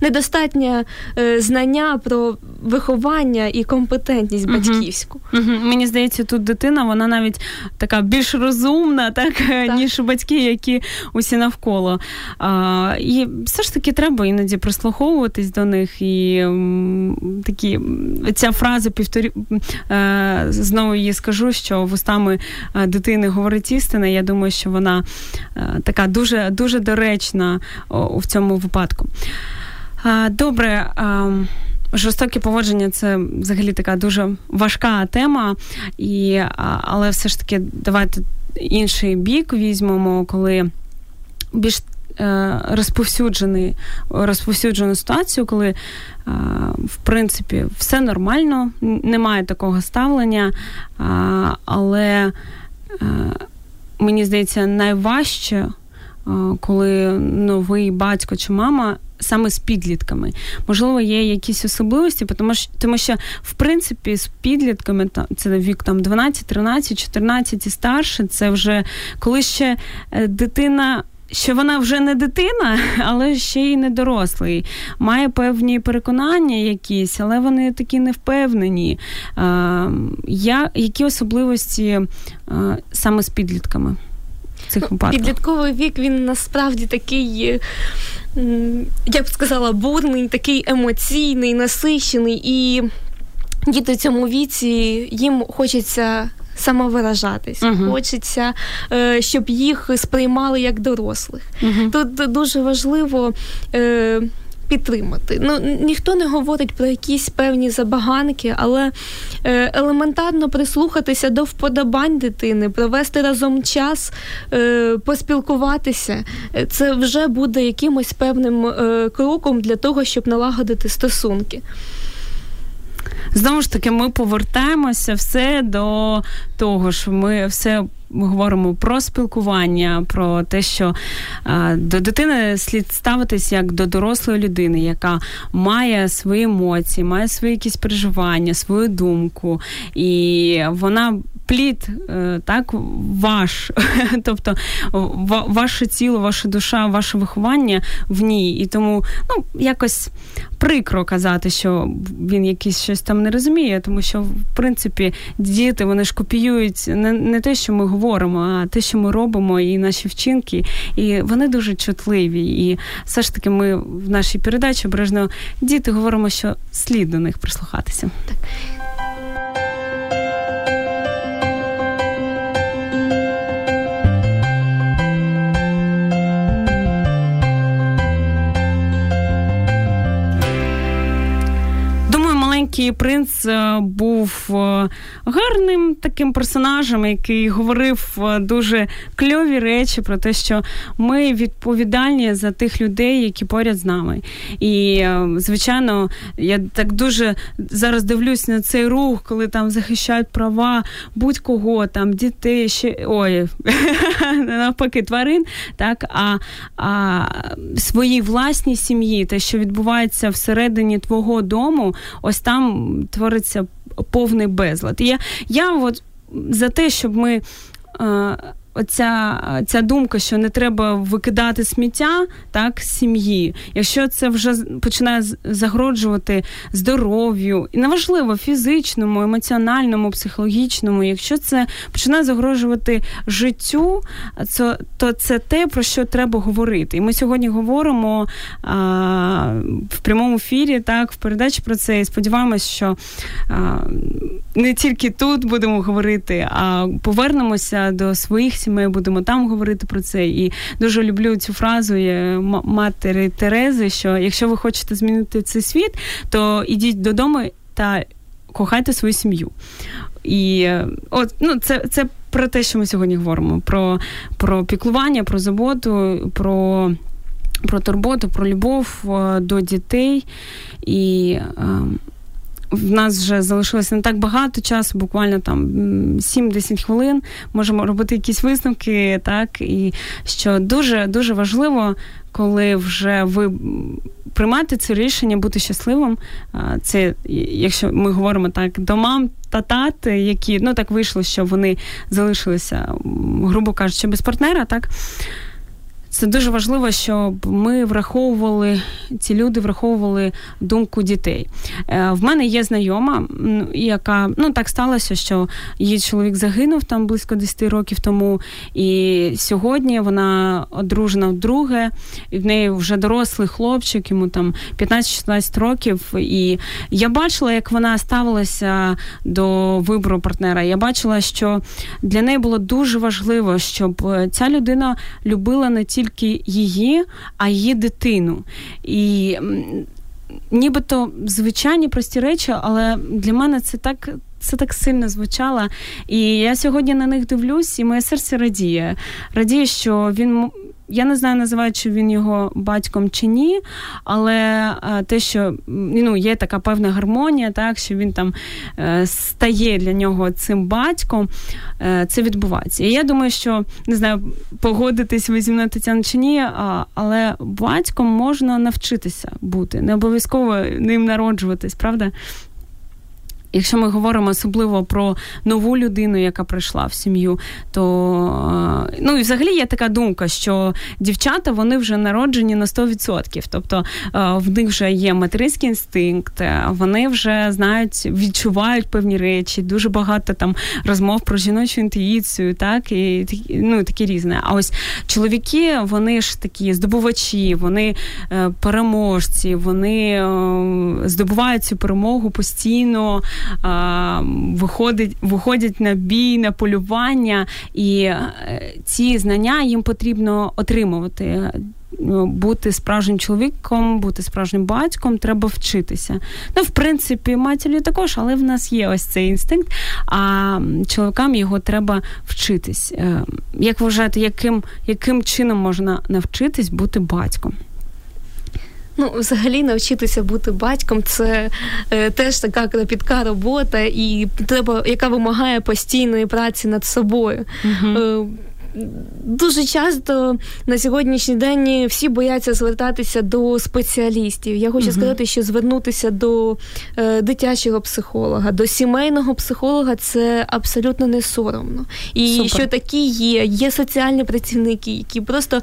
недостатнє е, знання про виховання і компетентність батьківську. uh Мені здається, тут дитина вона навіть така більш розумна, так, так. ніж батьки, які усі навколо. А, І все ж таки треба іноді прислуховуватись до них. І такі ця фраза півторі е, знову її скажу, що вустами е, дитини говорить істина. Я думаю, що вона така дуже дуже доречна в цьому випадку. Добре. Жорстоке поводження це взагалі така дуже важка тема, і, але все ж таки давайте інший бік візьмемо, коли більш е, розповсюджений, розповсюджену ситуацію, коли е, в принципі все нормально, немає такого ставлення, але е, мені здається, найважче, коли новий батько чи мама саме з підлітками. Можливо, є якісь особливості, тому що тому що в принципі з підлітками там це вік там 12, 13, 14 і старше. Це вже коли ще е, дитина. Що вона вже не дитина, але ще й не дорослий. Має певні переконання якісь, але вони такі невпевнені. А, я, Які особливості а, саме з підлітками? Цих випадках? Підлітковий вік він насправді такий я б сказала, бурний, такий емоційний, насищений, і діти в цьому віці їм хочеться самовиражатись, uh-huh. хочеться, е, щоб їх сприймали як дорослих. Uh-huh. Тут дуже важливо. Підтримати. Ну ніхто не говорить про якісь певні забаганки, але е, елементарно прислухатися до вподобань дитини, провести разом час, е, поспілкуватися. Е, це вже буде якимось певним кроком для того, щоб налагодити стосунки. Знову ж таки, ми повертаємося все до того, що ми все ми говоримо про спілкування, про те, що а, до дитини слід ставитись як до дорослої людини, яка має свої емоції, має свої якісь переживання, свою думку, і вона плід, е, так, ваш, тобто ваше тіло, ваша душа, ваше виховання в ній. І тому ну, якось прикро казати, що він якийсь щось там не розуміє, тому що, в принципі, діти вони ж копіюють не, не те, що ми говоримо, а те, що ми робимо, і наші вчинки. І вони дуже чутливі. І все ж таки, ми в нашій передачі обережно діти говоримо, що слід до них прислухатися. Так. Маленький принц е, був е, гарним таким персонажем, який говорив е, дуже кльові речі про те, що ми відповідальні за тих людей, які поряд з нами. І, звичайно, я так дуже зараз дивлюсь на цей рух, коли там захищають права будь-кого, там дітей, ще ой, навпаки, тварин, так, а, а своїй власній сім'ї, те, що відбувається всередині твого дому, ось там там твориться повний безлад. Я, я от за те, щоб ми. Оця ця думка, що не треба викидати сміття так, сім'ї, якщо це вже починає загроджувати здоров'ю, і неважливо фізичному, емоціональному, психологічному, якщо це починає загрожувати життю, то, то це те, про що треба говорити. І ми сьогодні говоримо а, в прямому ефірі, так, в передачі про це, і сподіваємось, що а, не тільки тут будемо говорити, а повернемося до своїх сімей, будемо там говорити про це. І дуже люблю цю фразу матері Терези, що якщо ви хочете змінити цей світ, то ідіть додому та кохайте свою сім'ю. І от ну це це про те, що ми сьогодні говоримо: про про піклування, про заботу, про про турботу, про любов е, до дітей. І е, в нас вже залишилося не так багато часу, буквально там 7-10 хвилин. Можемо робити якісь висновки, так і що дуже дуже важливо, коли вже ви приймаєте це рішення бути щасливим. Це якщо ми говоримо так до мам та тат, які ну так вийшло, що вони залишилися, грубо кажучи, без партнера, так. Це дуже важливо, щоб ми враховували ці люди, враховували думку дітей. Е, в мене є знайома, яка ну так сталося, що її чоловік загинув там близько 10 років тому, і сьогодні вона одружена вдруге, і в неї вже дорослий хлопчик, йому там 15-16 років. І я бачила, як вона ставилася до вибору партнера. Я бачила, що для неї було дуже важливо, щоб ця людина любила не ті тільки її, а її дитину. І нібито звичайні прості речі, але для мене це так. Це так сильно звучало. І я сьогодні на них дивлюсь, і моє серце радіє. Радіє, що він я не знаю, називають, чи він його батьком чи ні, але е, те, що ну, є така певна гармонія, так, що він там е, стає для нього цим батьком, е, це відбувається. І я думаю, що не знаю, погодитись ви зі мною Тетяна чи ні, але батьком можна навчитися бути, не обов'язково ним народжуватись, правда? Якщо ми говоримо особливо про нову людину, яка прийшла в сім'ю, то е, ну і взагалі є така думка, що дівчата вони вже народжені на 100%. Тобто е, в них вже є материнський інстинкт, е, вони вже знають, відчувають певні речі, дуже багато там розмов про жіночу інтуїцію, так і ну такі різне. А ось чоловіки, вони ж такі здобувачі, вони переможці, вони здобувають цю перемогу постійно виходить, виходять на бій, на полювання, і е, ці знання їм потрібно отримувати. Бути справжнім чоловіком, бути справжнім батьком, треба вчитися. Ну, в принципі, матір'ю також, але в нас є ось цей інстинкт, а чоловікам його треба вчитись. Е, як вважаєте, яким, яким чином можна навчитись бути батьком? Ну, взагалі, навчитися бути батьком це е, теж така кропітка робота, і треба, яка вимагає постійної праці над собою. Угу. Е, Дуже часто на сьогоднішній день всі бояться звертатися до спеціалістів. Я хочу uh сказати, що звернутися до е, дитячого психолога, до сімейного психолога це абсолютно не соромно. І Супер. що такі є, є соціальні працівники, які просто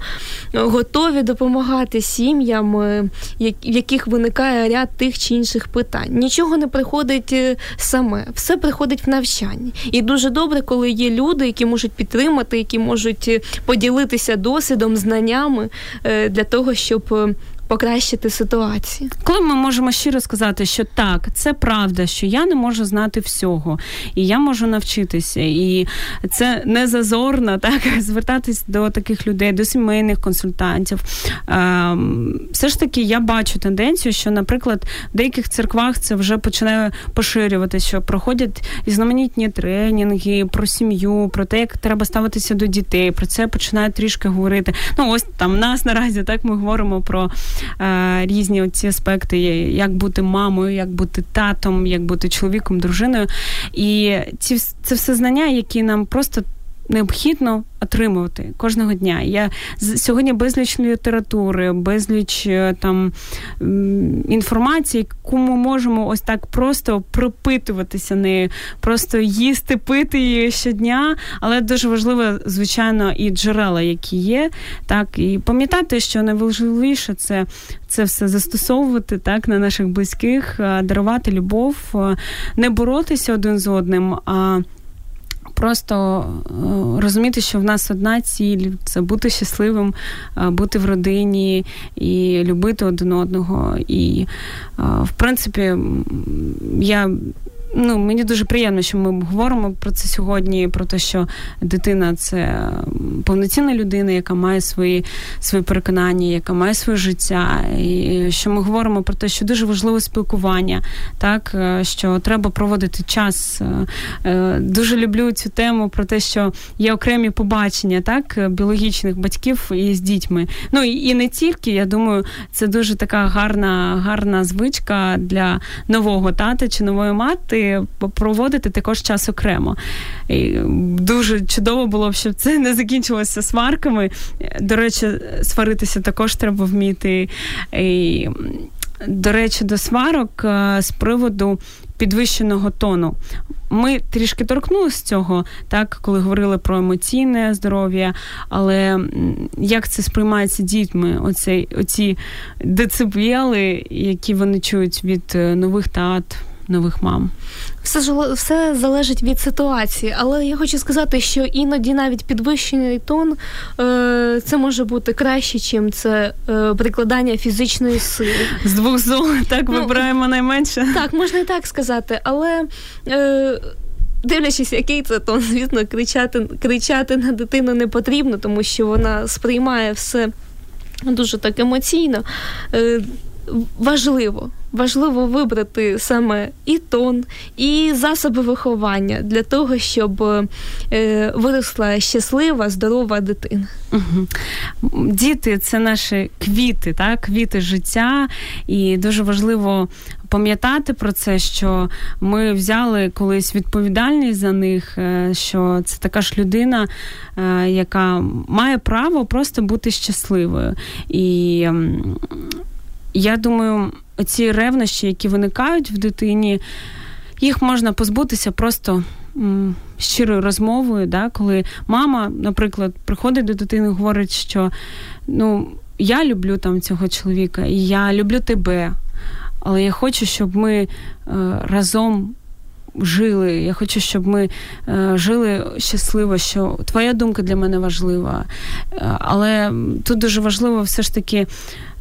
готові допомагати сім'ям, е, в яких виникає ряд тих чи інших питань. Нічого не приходить е, саме, все приходить в навчанні. І дуже добре, коли є люди, які можуть підтримати, які можуть можуть е, поділитися досвідом, знаннями е, для того, щоб е, покращити ситуацію. Коли ми можемо щиро сказати, що так, це правда, що я не можу знати всього, і я можу навчитися, і це не зазорно так звертатись до таких людей, до сімейних консультантів. Ем, все ж таки, я бачу тенденцію, що, наприклад, в деяких церквах це вже починає поширюватися, що проходять різноманітні тренінги про сім'ю, про те, як треба ставитися до дітей. Про це починають трішки говорити. Ну, ось там нас наразі так ми говоримо про різні ці аспекти, як бути мамою, як бути татом, як бути чоловіком, дружиною. І ці це все знання, які нам просто необхідно отримувати кожного дня. Я сьогодні безліч літератури, безліч е, там інформації, ми можемо ось так просто пропитуватися нею, просто їсти, пити її щодня. Але дуже важливо, звичайно, і джерела, які є, так і пам'ятати, що найважливіше це це все застосовувати так на наших близьких, дарувати любов, не боротися один з одним. а просто е, розуміти, що в нас одна ціль це бути щасливим, е, бути в родині і любити один одного. І, е, в принципі, я. Ну, мені дуже приємно, що ми говоримо про це сьогодні, про те, що дитина це повноцінна людина, яка має свої свої переконання, яка має своє життя. І що ми говоримо про те, що дуже важливе спілкування, так що треба проводити час. Дуже люблю цю тему про те, що є окремі побачення, так, біологічних батьків із дітьми. Ну і, і не тільки, я думаю, це дуже така гарна, гарна звичка для нового тата чи нової мати проводити також час окремо. І Дуже чудово було б, щоб це не закінчилося сварками. До речі, сваритися також треба вміти. І, До речі, до сварок е, з приводу підвищеного тону. Ми трішки торкнулися цього, так, коли говорили про емоційне здоров'я, але як це сприймається дітьми? Оці, оці децибели, які вони чують від е, нових тат, нових мам? Все ж все залежить від ситуації, але я хочу сказати, що іноді навіть підвищений тон е, це може бути краще, ніж це е, прикладання фізичної сили. З двох зон так ну, вибираємо найменше. Так, можна і так сказати, але. Е, Дивлячись, який це тон, звісно, кричати кричати на дитину не потрібно, тому що вона сприймає все дуже так емоційно. Важливо. Важливо вибрати саме і тон, і засоби виховання для того, щоб е, виросла щаслива, здорова дитина. Діти це наші квіти, так? квіти життя, і дуже важливо пам'ятати про це, що ми взяли колись відповідальність за них, е, що це така ж людина, е, яка має право просто бути щасливою. І я думаю, ці ревнощі, які виникають в дитині, їх можна позбутися просто щирою розмовою, да, коли мама, наприклад, приходить до дитини і говорить, що ну, я люблю там цього чоловіка, і я люблю тебе, але я хочу, щоб ми е, разом. Жили, я хочу, щоб ми е, жили щасливо, що твоя думка для мене важлива. Е, але тут дуже важливо все ж таки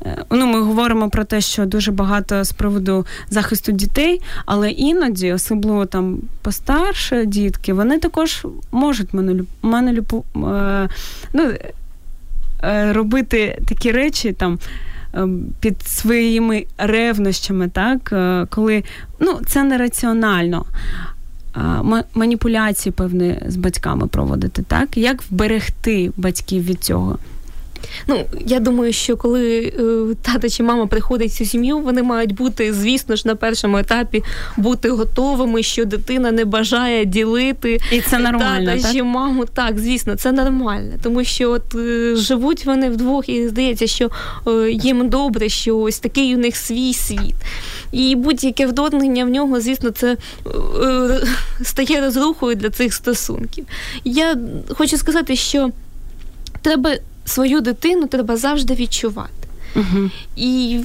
Е, ну, ми говоримо про те, що дуже багато з приводу захисту дітей, але іноді, особливо там постарше дітки, вони також можуть манолюпу, е, ну, робити такі речі там. Під своїми ревнощами, так, коли ну, це нераціонально. Маніпуляції певні з батьками проводити, так? Як вберегти батьків від цього? Ну, я думаю, що коли е, тато чи мама приходить в цю сім'ю, вони мають бути, звісно ж, на першому етапі бути готовими, що дитина не бажає ділити і це нормально, тата так? чи маму. Так, звісно, це нормально, тому що от е, живуть вони вдвох, і здається, що е, їм добре, що ось такий у них свій світ. І будь-яке вторгнення в нього, звісно, це е, стає розрухою для цих стосунків. Я хочу сказати, що треба свою дитину треба завжди відчувати. Угу. І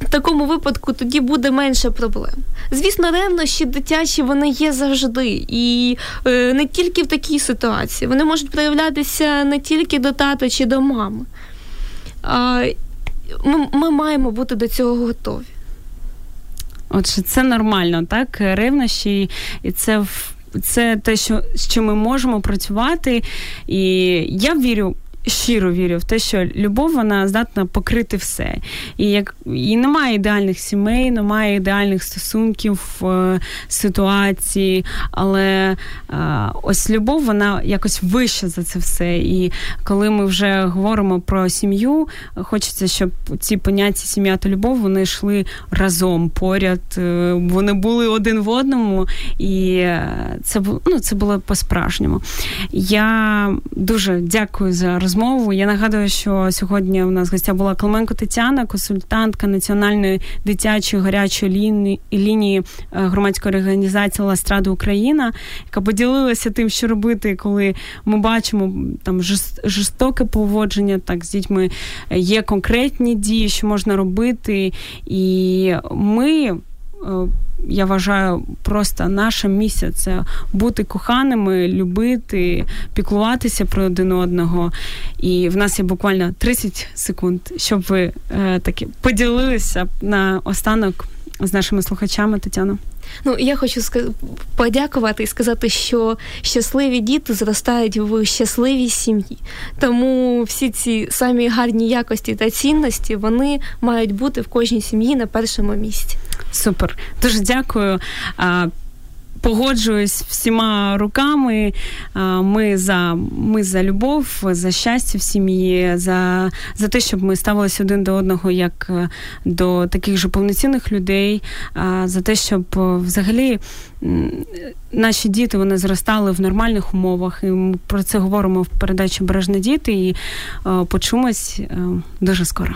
в такому випадку тоді буде менше проблем. Звісно, ревнощі дитячі вони є завжди. І е, не тільки в такій ситуації. Вони можуть проявлятися не тільки до тата чи до мами. А, Ми, ми маємо бути до цього готові. Отже, це нормально, так? Ревнощі, і це це те, що з чим ми можемо працювати. І я вірю щиро вірю в те, що любов вона здатна покрити все. І як і немає ідеальних сімей, немає ідеальних стосунків, е, ситуації, але е, ось любов, вона якось вища за це все. І коли ми вже говоримо про сім'ю, хочеться, щоб ці поняття сім'я та любов вони йшли разом поряд, е, вони були один в одному, і це ну, це було по-справжньому. Я дуже дякую за розмову розмову. Я нагадую, що сьогодні у нас гостя була Клименко Тетяна, консультантка національної дитячої гарячої лінії, лінії е, громадської організації Ластрада Україна, яка поділилася тим, що робити, коли ми бачимо там жорстоке поводження так з дітьми. Є конкретні дії, що можна робити, і ми. Я вважаю, просто наша місія це бути коханими, любити, піклуватися про один одного. І в нас є буквально 30 секунд, щоб ви е, таки поділилися на останок з нашими слухачами, Тетяно. Ну я хочу подякувати і сказати, що щасливі діти зростають в щасливій сім'ї. Тому всі ці самі гарні якості та цінності вони мають бути в кожній сім'ї на першому місці. Супер, дуже дякую погоджуюсь всіма руками. Ми за ми за любов, за щастя в сім'ї, за за те, щоб ми ставилися один до одного як е, до таких же повноцінних людей, за те, щоб е, взагалі наші діти вони зростали в нормальних умовах. І ми про це говоримо в передачі Бережні діти і е, почумось дуже скоро.